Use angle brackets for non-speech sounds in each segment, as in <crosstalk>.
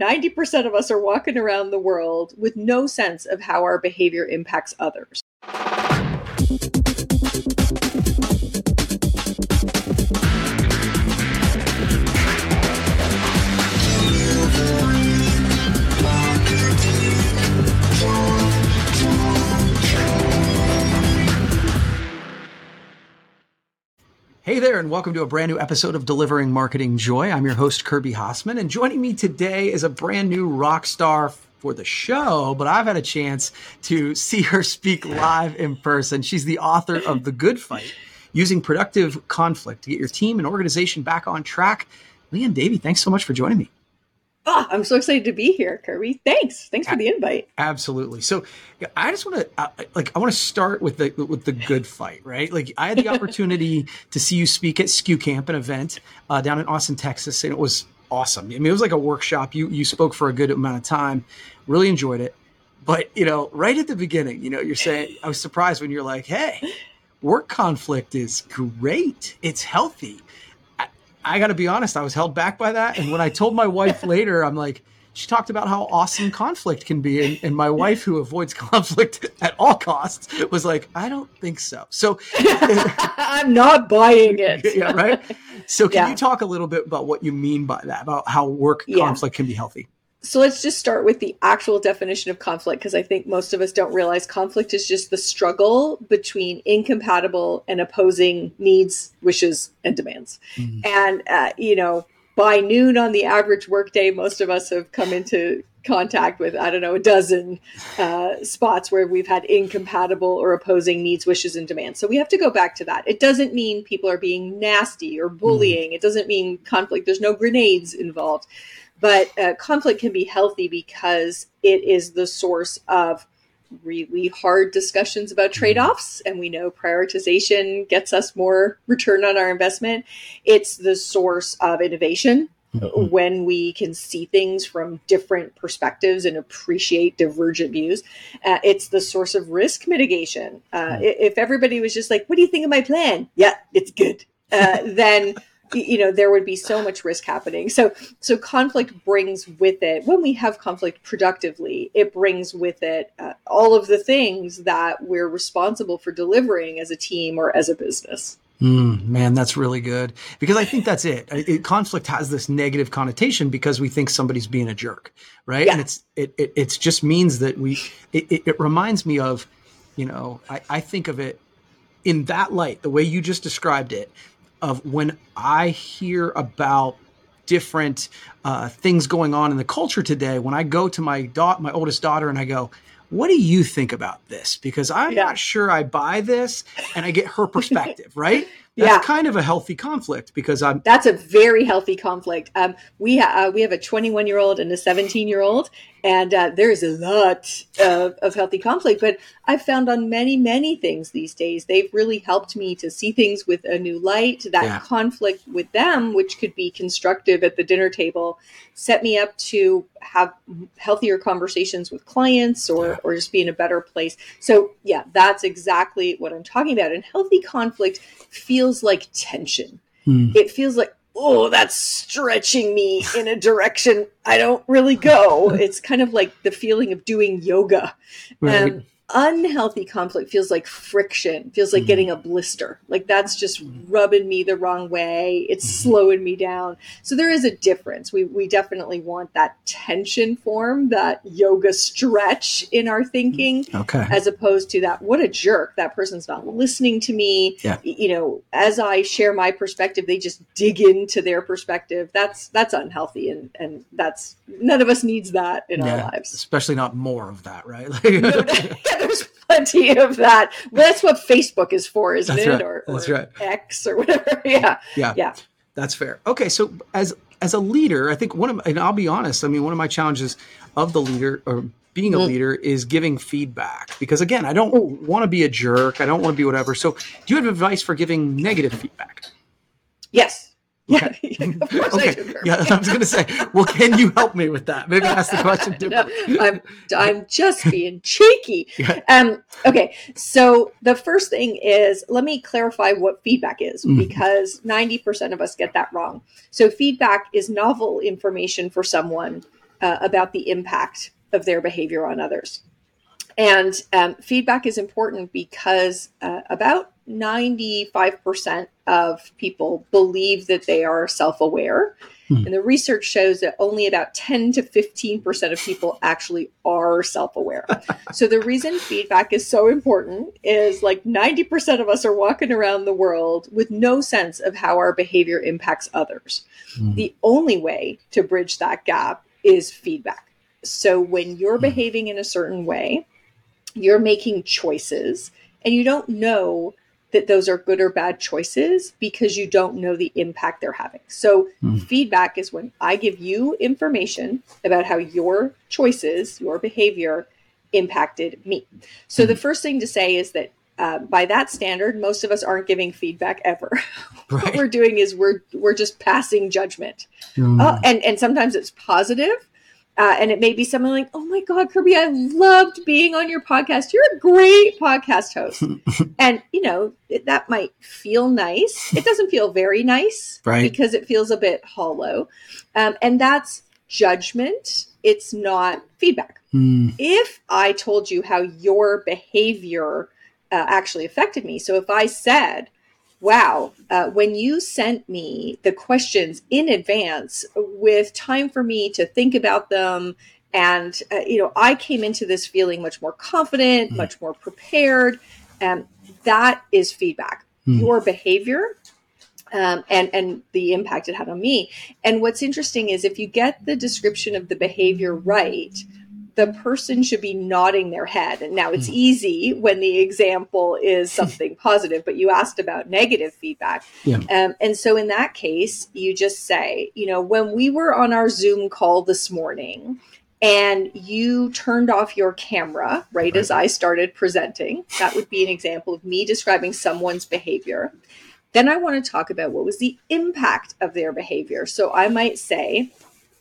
90% of us are walking around the world with no sense of how our behavior impacts others. Hey there, and welcome to a brand new episode of Delivering Marketing Joy. I'm your host, Kirby Hasseman, and joining me today is a brand new rock star for the show, but I've had a chance to see her speak live in person. She's the author of The Good Fight Using Productive Conflict to Get Your Team and Organization Back on Track. Liane Davey, thanks so much for joining me. Oh, I'm so excited to be here, Kirby. Thanks. Thanks for the invite. Absolutely. So, I just want to uh, like I want to start with the with the good fight, right? Like I had the opportunity <laughs> to see you speak at SKU Camp, an event uh, down in Austin, Texas, and it was awesome. I mean, it was like a workshop. You you spoke for a good amount of time. Really enjoyed it. But, you know, right at the beginning, you know, you're saying I was surprised when you're like, "Hey, work conflict is great. It's healthy." I got to be honest, I was held back by that. And when I told my wife <laughs> later, I'm like, she talked about how awesome conflict can be. And, and, my wife, who avoids <laughs> conflict at all costs, was like, I don't think so. So <laughs> I'm not buying it. yeah, right. So, can yeah. you talk a little bit about what you mean by that, about how work yeah. conflict can be healthy? So let's just start with the actual definition of conflict because I think most of us don't realize conflict is just the struggle between incompatible and opposing needs, wishes, and demands. Mm-hmm. And, uh, you know, by noon on the average workday, most of us have come into contact with, I don't know, a dozen uh, spots where we've had incompatible or opposing needs, wishes, and demands. So we have to go back to that. It doesn't mean people are being nasty or bullying, mm-hmm. it doesn't mean conflict, there's no grenades involved but uh, conflict can be healthy because it is the source of really hard discussions about mm-hmm. trade-offs and we know prioritization gets us more return on our investment it's the source of innovation mm-hmm. when we can see things from different perspectives and appreciate divergent views uh, it's the source of risk mitigation uh, mm-hmm. if everybody was just like what do you think of my plan yeah it's good uh, then you know there would be so much risk happening so so conflict brings with it when we have conflict productively it brings with it uh, all of the things that we're responsible for delivering as a team or as a business Mm, man, that's really good because I think that's it. it. Conflict has this negative connotation because we think somebody's being a jerk, right? Yeah. And it's it, it it just means that we. It, it, it reminds me of, you know, I, I think of it in that light, the way you just described it of when I hear about different uh, things going on in the culture today. When I go to my daughter, my oldest daughter and I go, "What do you think about this?" Because I'm yeah. not sure I buy this, and I get her perspective, right? That's yeah. kind of a healthy conflict because I'm. That's a very healthy conflict. Um, we ha- uh, we have a 21 year old and a 17 year old, and uh, there is a lot of, of, healthy conflict but i've found on many many things these days they've really helped me to see things with a new light that yeah. conflict with them which could be constructive at the dinner table set me up to have healthier conversations with clients or, yeah. or just be in a better place so yeah that's exactly what i'm talking about and healthy conflict feels like tension hmm. it feels like oh, that's stretching me in a direction I don't really go. <laughs> It's kind of like the feeling of doing yoga. Right. Um, unhealthy conflict feels like friction, feels like mm-hmm. getting a blister. Like that's just rubbing me the wrong way. It's mm-hmm. slowing me down. So there is a difference. We we definitely want that tension form, that yoga stretch in our thinking, okay. as opposed to that what a jerk. That person's not listening to me. Yeah. You know, as I share my perspective, they just dig into their perspective. That's that's unhealthy and and that's none of us needs that in yeah, our lives. Especially not more of that, right? <laughs> <laughs> there's plenty of that. Well, that's what Facebook is for, isn't that's it? Right. Or, that's or right. X or whatever. <laughs> yeah. Yeah. Yeah. That's fair. Okay, so as as a leader, I think one of and I'll be honest, I mean one of my challenges of the leader or being a mm. leader is giving feedback because again, I don't want to be a jerk. I don't want to be whatever. So, do you have advice for giving negative feedback? Yes. Yeah, okay. <laughs> I yeah, I was going to say, well, can you help me with that? Maybe ask the <laughs> question differently. no, I'm, I'm just <laughs> being cheeky. Yeah. Um, okay, so the first thing is let me clarify what feedback is mm. because 90% of us get that wrong. So, feedback is novel information for someone uh, about the impact of their behavior on others. And um, feedback is important because uh, about 95% of people believe that they are self aware. Hmm. And the research shows that only about 10 to 15% of people actually are self aware. <laughs> so the reason feedback is so important is like 90% of us are walking around the world with no sense of how our behavior impacts others. Hmm. The only way to bridge that gap is feedback. So when you're hmm. behaving in a certain way, you're making choices and you don't know that those are good or bad choices because you don't know the impact they're having. So, mm. feedback is when I give you information about how your choices, your behavior impacted me. So, mm. the first thing to say is that uh, by that standard, most of us aren't giving feedback ever. <laughs> <laughs> Right. what we're doing is we're we're just passing judgment, mm. uh, and and sometimes it's positive, uh, and it may be something like, oh my God, Kirby, I loved being on your podcast. You're a great podcast host. <laughs> and, you know, it, that might feel nice. It doesn't feel very nice <laughs> right. because it feels a bit hollow. Um, and that's judgment, it's not feedback. Mm. If I told you how your behavior uh, actually affected me, so if I said, wow, uh, when you sent me the questions in advance with time for me to think about them, and uh, you know, I came into this feeling much more confident, mm. much more prepared, and that is feedback. Mm. Your behavior um, and and the impact it had on me. And what's interesting is if you get the description of the behavior right, the person should be nodding their head. And now it's hmm. easy when the example is <laughs> something positive, but you asked about negative feedback. Yeah. Um, and so in that case, you just say, you know, when we were on our Zoom call this morning, and you turned off your camera right, right, as I started presenting. That would be an example of me describing someone's behavior. Then I want to talk about what was the impact of their behavior. So I might say,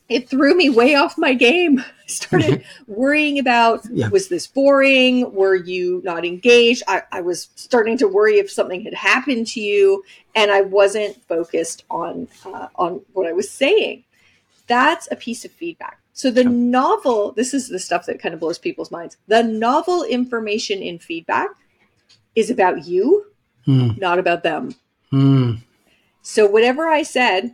it threw me way off my game. <laughs> I started worrying about yeah. was this boring? Were you not engaged? I, I, was starting to worry if something had happened to you, and I wasn't focused on uh, on what I was saying. That's a piece of feedback. So the novel, this is the stuff that kind of blows people's minds. The novel information in feedback is about you, mm. not about them. Mm. So whatever I said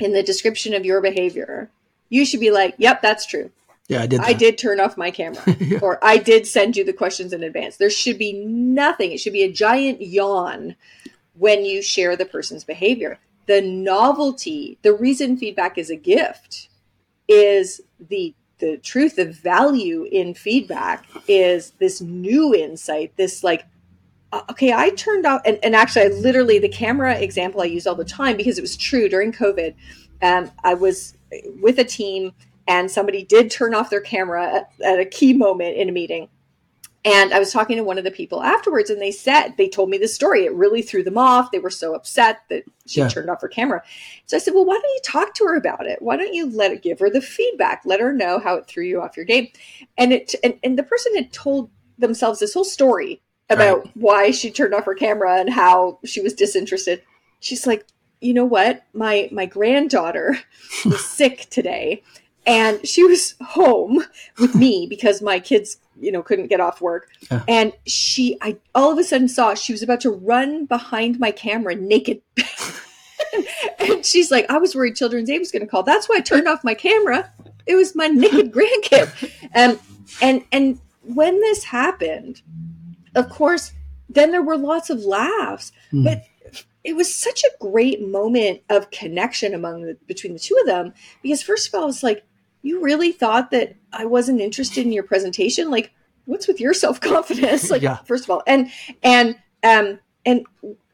in the description of your behavior you should be like, "Yep, that's true." Yeah, I did. That. I did turn off my camera, <laughs> yeah. or I did send you the questions in advance. There should be nothing. It should be a giant yawn when you share the person's behavior. The novelty, the reason feedback is a gift, is the the truth, the value in feedback is this new insight, this like uh, okay, I turned off, and, and actually, I literally, the camera example I use all the time because it was true during COVID. Um, I was with a team and somebody did turn off their camera at, at, a key moment in a meeting. And I was talking to one of the people afterwards, and they said, they told me the story. It really threw them off. They were so upset that she yeah. turned off her camera. So I said, Well, why don't you talk to her about it? Why don't you let it give her the feedback? Let her know how it threw you off your game. And it and, and the person had told themselves this whole story about right. why she turned off her camera and how she was disinterested. She's like, you know what? My my granddaughter <laughs> was sick today and she was home with me <laughs> because my kids you know couldn't get off work. And she i all of a sudden saw she was about to run behind my camera naked. <laughs> And she's like i was worried children's aid was going to call. That's why i turned off my camera. It was my naked grandkid. Um, and and when this happened of course then there were lots of laughs mm. but it was such a great moment of connection among the, between the two of them because first of all it's like you really thought that i wasn't interested in your presentation like what's with your self-confidence like yeah. first of all and and um and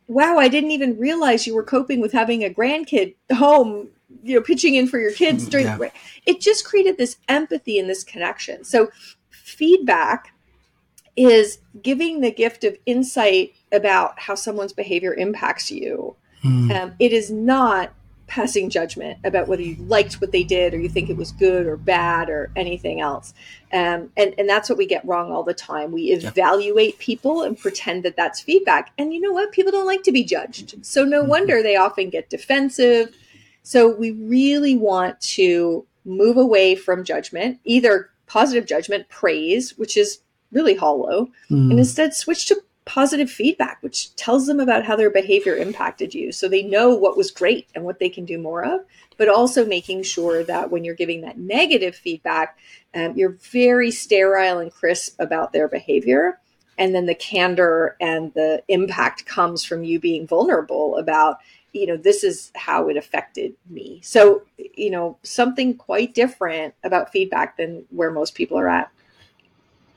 wow i didn't even realize you were coping with having a grandkid home you know pitching in for your kids during yeah. it just created this empathy and this connection so feedback is giving the gift of insight about how someone's behavior impacts you. Mm. Um, it is not passing judgment about whether you liked what they did or you think it was good or bad or anything else. Um, and, and that's what we get wrong all the time. We evaluate yeah. people and pretend that that's feedback. And you know what? People don't like to be judged. So no mm-hmm. wonder they often get defensive. So we really want to move away from judgment, either positive judgment, praise, which is really hollow, mm. and instead switch to positive feedback, which tells them about how their behavior impacted you. So they know what was great and what they can do more of, but also making sure that when you're giving that negative feedback, um, you're very sterile and crisp about their behavior. And then the candor and the impact comes from you being vulnerable about, you know, this is how it affected me. So, you know, something quite different about feedback than where most people are at.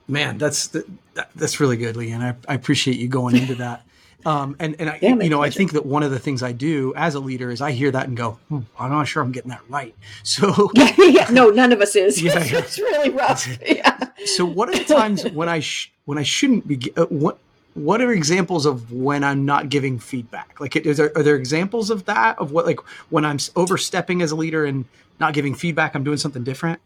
Man, that's that, that's really good, Liane. I, I appreciate you going into that. <laughs> Um, and and I, yeah, you know, pleasure. I think that one of the things I do as a leader is I hear that and go, hmm, I'm not sure I'm getting that right. <laughs> So yeah, <laughs> yeah no, none of us is. Yeah, it's really rough. Yeah. So what are the times when I sh- when I shouldn't be? Uh, what what are examples of when I'm not giving feedback? Like, is there, are there examples of that of what like when I'm overstepping as a leader and not giving feedback? I'm doing something different.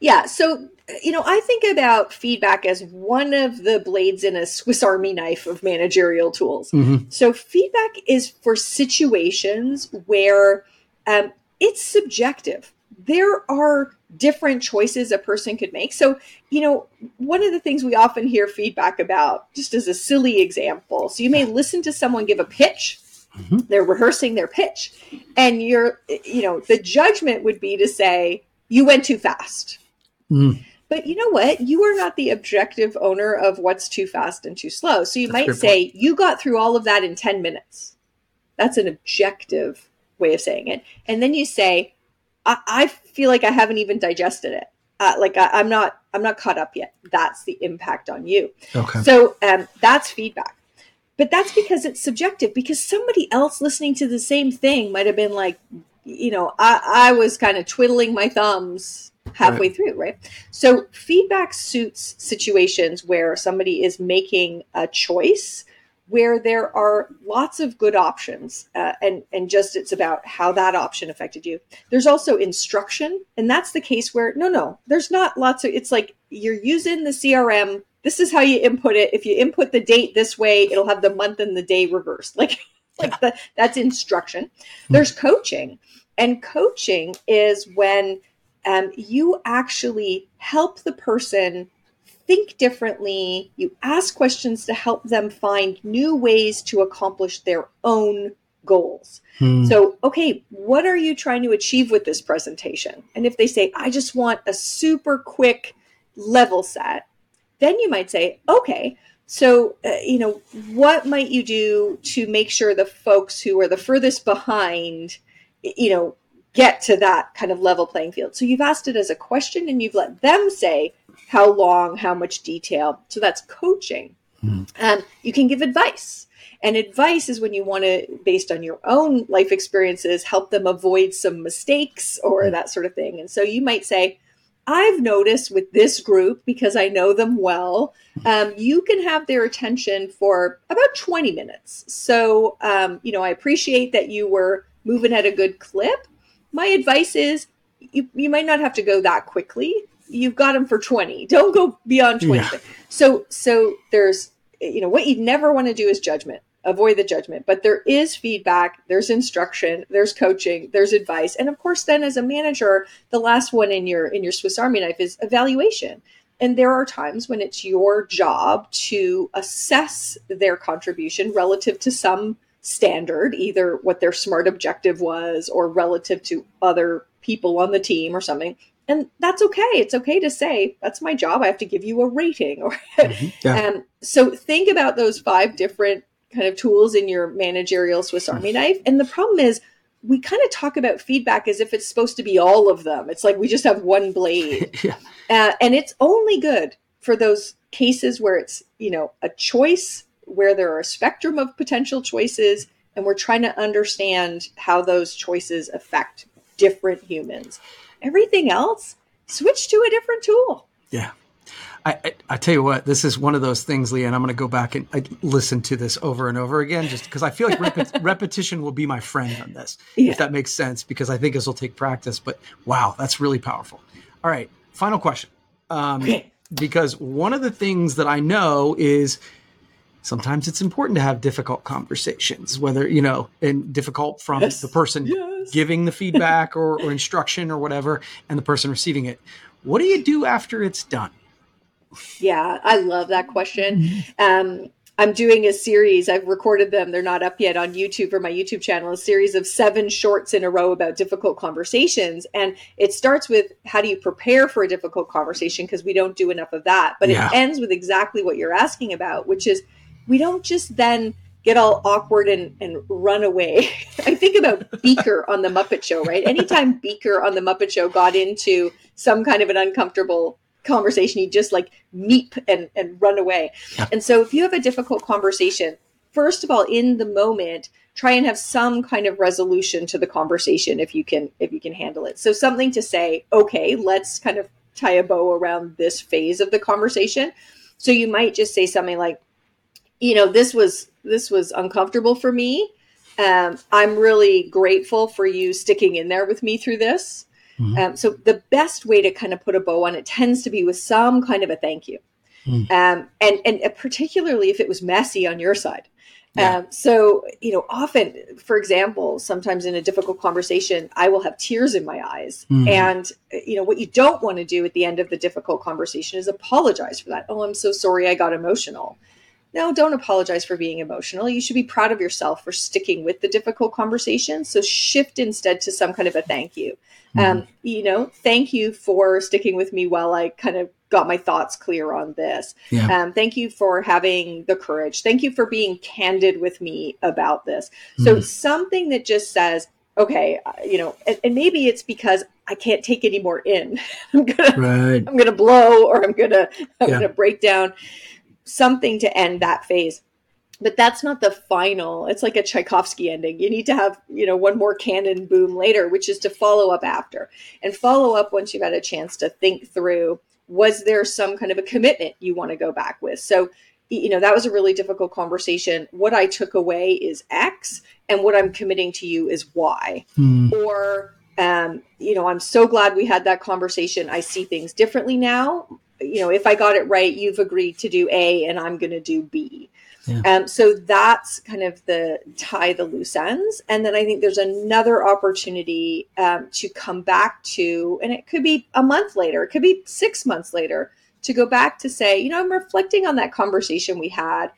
Yeah. So you know, I think about feedback as one of the blades in a Swiss Army knife of managerial tools. Mm-hmm. So, feedback is for situations where um, it's subjective. There are different choices a person could make. So, you know, one of the things we often hear feedback about, just as a silly example, so you may listen to someone give a pitch. Mm-hmm. They're rehearsing their pitch, and you're, you know, the judgment would be to say, you went too fast. Mm but you know what? You are not the objective owner of what's too fast and too slow. So you That's might say, point. you got through all of that in 10 minutes. That's an objective way of saying it. And then you say, I, I feel like I haven't even digested it. Uh, like I, am not, I'm not caught up yet. That's the impact on you. Okay. So um, that's feedback. But that's because it's subjective. Because somebody else listening to the same thing might have been like, you know, I, I was kind of twiddling my thumbs halfway right. through, right? So feedback suits situations where somebody is making a choice where there are lots of good options uh, and and just it's about how that option affected you. There's also instruction and that's the case where no no there's not lots of it's like you're using the crm this is how you input it. If you input the date this way it'll have the month and the day reversed. <laughs> Like like the, that's instruction. There's coaching and coaching is when um, you actually help the person think differently. You ask questions to help them find new ways to accomplish their own goals. Hmm. So, okay, what are you trying to achieve with this presentation? And if they say, I just want a super quick level set, then you might say, okay, so, uh, you know, what might you do to make sure the folks who are the furthest behind, you know, get to that kind of level playing field. So you've asked it as a question and you've let them say how long, how much detail. So that's coaching. Mm. Um, you can give advice. And advice is when you want to, based on your own life experiences, help them avoid some mistakes or mm. that sort of thing. And so you might say, I've noticed with this group, because I know them well, um, you can have their attention for about 20 minutes. So, um, you know, I appreciate that you were moving at a good clip, my advice is you, you might not have to go that quickly. You've got them for 20. Don't go beyond 20. Yeah. So so there's you know what you'd never want to do is judgment. Avoid the judgment. But there is feedback, there's instruction, there's coaching, there's advice. And of course then as a manager, the last one in your in your Swiss Army knife is evaluation. And there are times when it's your job to assess their contribution relative to some standard, either what their smart objective was or relative to other people on the team or something. And that's okay. It's okay to say, that's my job. I have to give you a rating. <laughs> Or mm-hmm. yeah. um, so think about those five different kind of tools in your managerial Swiss Army mm-hmm. knife. And the problem is we kind of talk about feedback as if it's supposed to be all of them. It's like we just have one blade. <laughs> yeah. uh, and it's only good for those cases where it's, you know, a choice where there are a spectrum of potential choices and we're trying to understand how those choices affect different humans. Everything else, switch to a different tool. Yeah. I, I, I, tell you what, this is one of those things, Liane. I'm going to go back and I, listen to this over and over again, just because I feel like rep- <laughs> repetition will be my friend on this, yeah. if that makes sense. Because I think this will take practice. But wow, that's really powerful. All right, final question. Um, because one of the things that I know is sometimes it's important to have difficult conversations, whether, you know, and difficult from Yes. the person Yes. giving the feedback or, or instruction or whatever, and the person receiving it. What do you do after it's done? Yeah, I love that question. Um, I'm doing a series. I've recorded them. They're not up yet on YouTube or my YouTube channel. A series of seven shorts in a row about difficult conversations, and it starts with how do you prepare for a difficult conversation because we don't do enough of that. But Yeah. it ends with exactly what you're asking about, which is we don't just then get all awkward and, and run away. <laughs> I think about Beaker on the Muppet Show, right? Anytime Beaker on the Muppet Show got into some kind of an uncomfortable conversation, he'd just like meep and, and run away. Yeah. And so if you have a difficult conversation, first of all, in the moment, try and have some kind of resolution to the conversation if you can if you can handle it. So something to say, okay, let's kind of tie a bow around this phase of the conversation. So you might just say something like, you know, this was this was uncomfortable for me. Um, I'm really grateful for you sticking in there with me through this. Mhm. Um, so the best way to kind of put a bow on it tends to be with some kind of a thank you, Mm. um, and and particularly if it was messy on your side. Yeah. Um, so you know, often, for example, sometimes in a difficult conversation, I will have tears in my eyes, Mhm. and you know what you don't want to do at the end of the difficult conversation is apologize for that. Oh, I'm so sorry, I got emotional. No, don't apologize for being emotional. You should be proud of yourself for sticking with the difficult conversation. So shift instead to some kind of a thank you. Um, you know, thank you for sticking with me while I kind of got my thoughts clear on this. Yeah. Um, thank you for having the courage. Thank you for being candid with me about this. So Mhm. something that just says, okay, uh, you know, and, and maybe it's because I can't take any more in. <laughs> I'm gonna Right. I'm gonna blow or I'm gonna I'm Yeah. gonna break down something to end that phase. But that's not the final. It's like a Tchaikovsky ending. You need to have, you know, one more cannon boom later, which is to follow up after. And follow up once you've had a chance to think through was there some kind of a commitment you want to go back with? So, you know, that was a really difficult conversation. What I took away is X, and what I'm committing to you is Y Mm. or um, you know i'm so glad we had that conversation i see things differently now you know if i got it right you've agreed to do a and i'm going to do b Yeah. um, so that's kind of the tie the loose ends and then i think there's another opportunity um, to come back to and it could be a month later it could be six months later to go back to say you know i'm reflecting on that conversation we had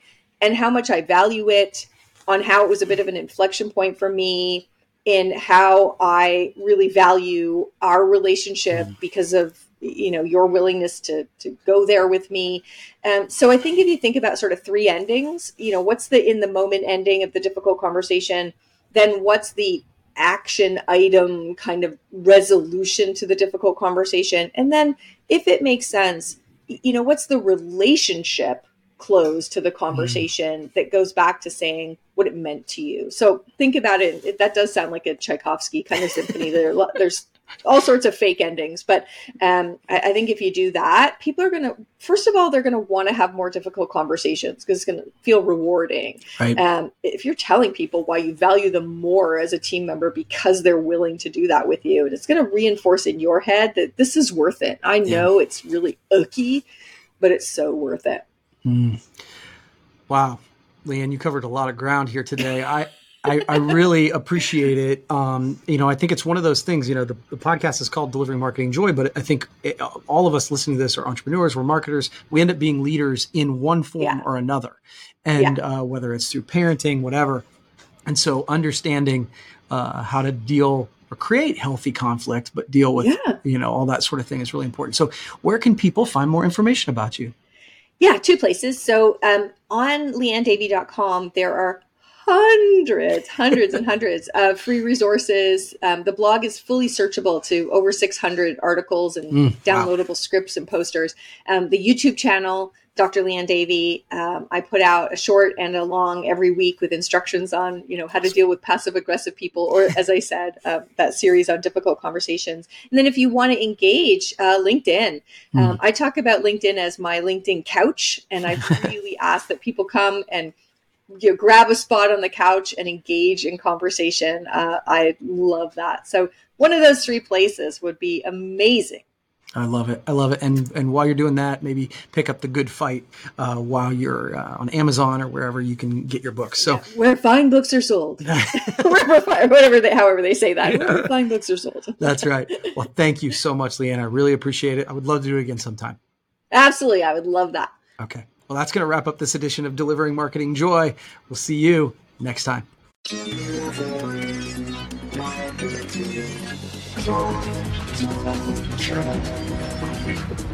and how much i value it on how it was a bit of an inflection point for me in how I really value our relationship because of you know your willingness to to go there with me. Um, so I think if you think about sort of three endings, you know, what's the in the moment ending of the difficult conversation? Then what's the action item kind of resolution to the difficult conversation? And then if it makes sense, you know, what's the relationship close to the conversation that goes back to saying what it meant to you. So think about it. it that does sound like a Tchaikovsky kind of symphony. there, there's all sorts of fake endings, but um, I, I think if you do that, people are going to first of all they're going to want to have more difficult conversations because it's going to feel rewarding. Right. Um, if you're telling people why you value them more as a team member because they're willing to do that with you, and it's going to reinforce in your head that this is worth it. I Yeah. know it's really icky, but it's so worth it. Mm. Wow, Liane, you covered a lot of ground here today. I, I, I really appreciate it. Um, you know, I think it's one of those things. You know, the, the podcast is called Delivering Marketing Joy, but I think it, all of us listening to this are entrepreneurs, we're marketers. We end up being leaders in one form Yeah. or another, and uh, whether it's through parenting, whatever. And so, understanding uh, how to deal or create healthy conflict, but deal with Yeah. you know all that sort of thing is really important. So, where can people find more information about you? Yeah, two places. So um, on lianedavey.com, there are hundreds, hundreds and hundreds <laughs> of free resources. Um, the blog is fully searchable to over 600 articles and Mm, wow. downloadable scripts and posters. Um, the YouTube channel, Dr. Liane Davey, um, I put out a short and a long every week with instructions on, you know, how to deal with passive aggressive people, or as I said, um, that series on difficult conversations. And then if you want to engage, uh, LinkedIn. Um, I talk about LinkedIn as my LinkedIn couch, and I <laughs> really ask that people come and you know, grab a spot on the couch and engage in conversation. Uh, I love that. So one of those three places would be amazing. I love it. I love it. And and while you're doing that, maybe pick up the Good Fight uh, while you're uh, on Amazon or wherever you can get your books. So yeah, where fine books are sold, <laughs> <laughs> whatever they, however they say that, yeah. where fine books are sold. <laughs> That's right. Well, thank you so much, Leanna. I really appreciate it. I would love to do it again sometime. Absolutely, I would love that. Okay. Well, that's going to wrap up this edition of Delivering Marketing Joy. We'll see you next time. Thank you.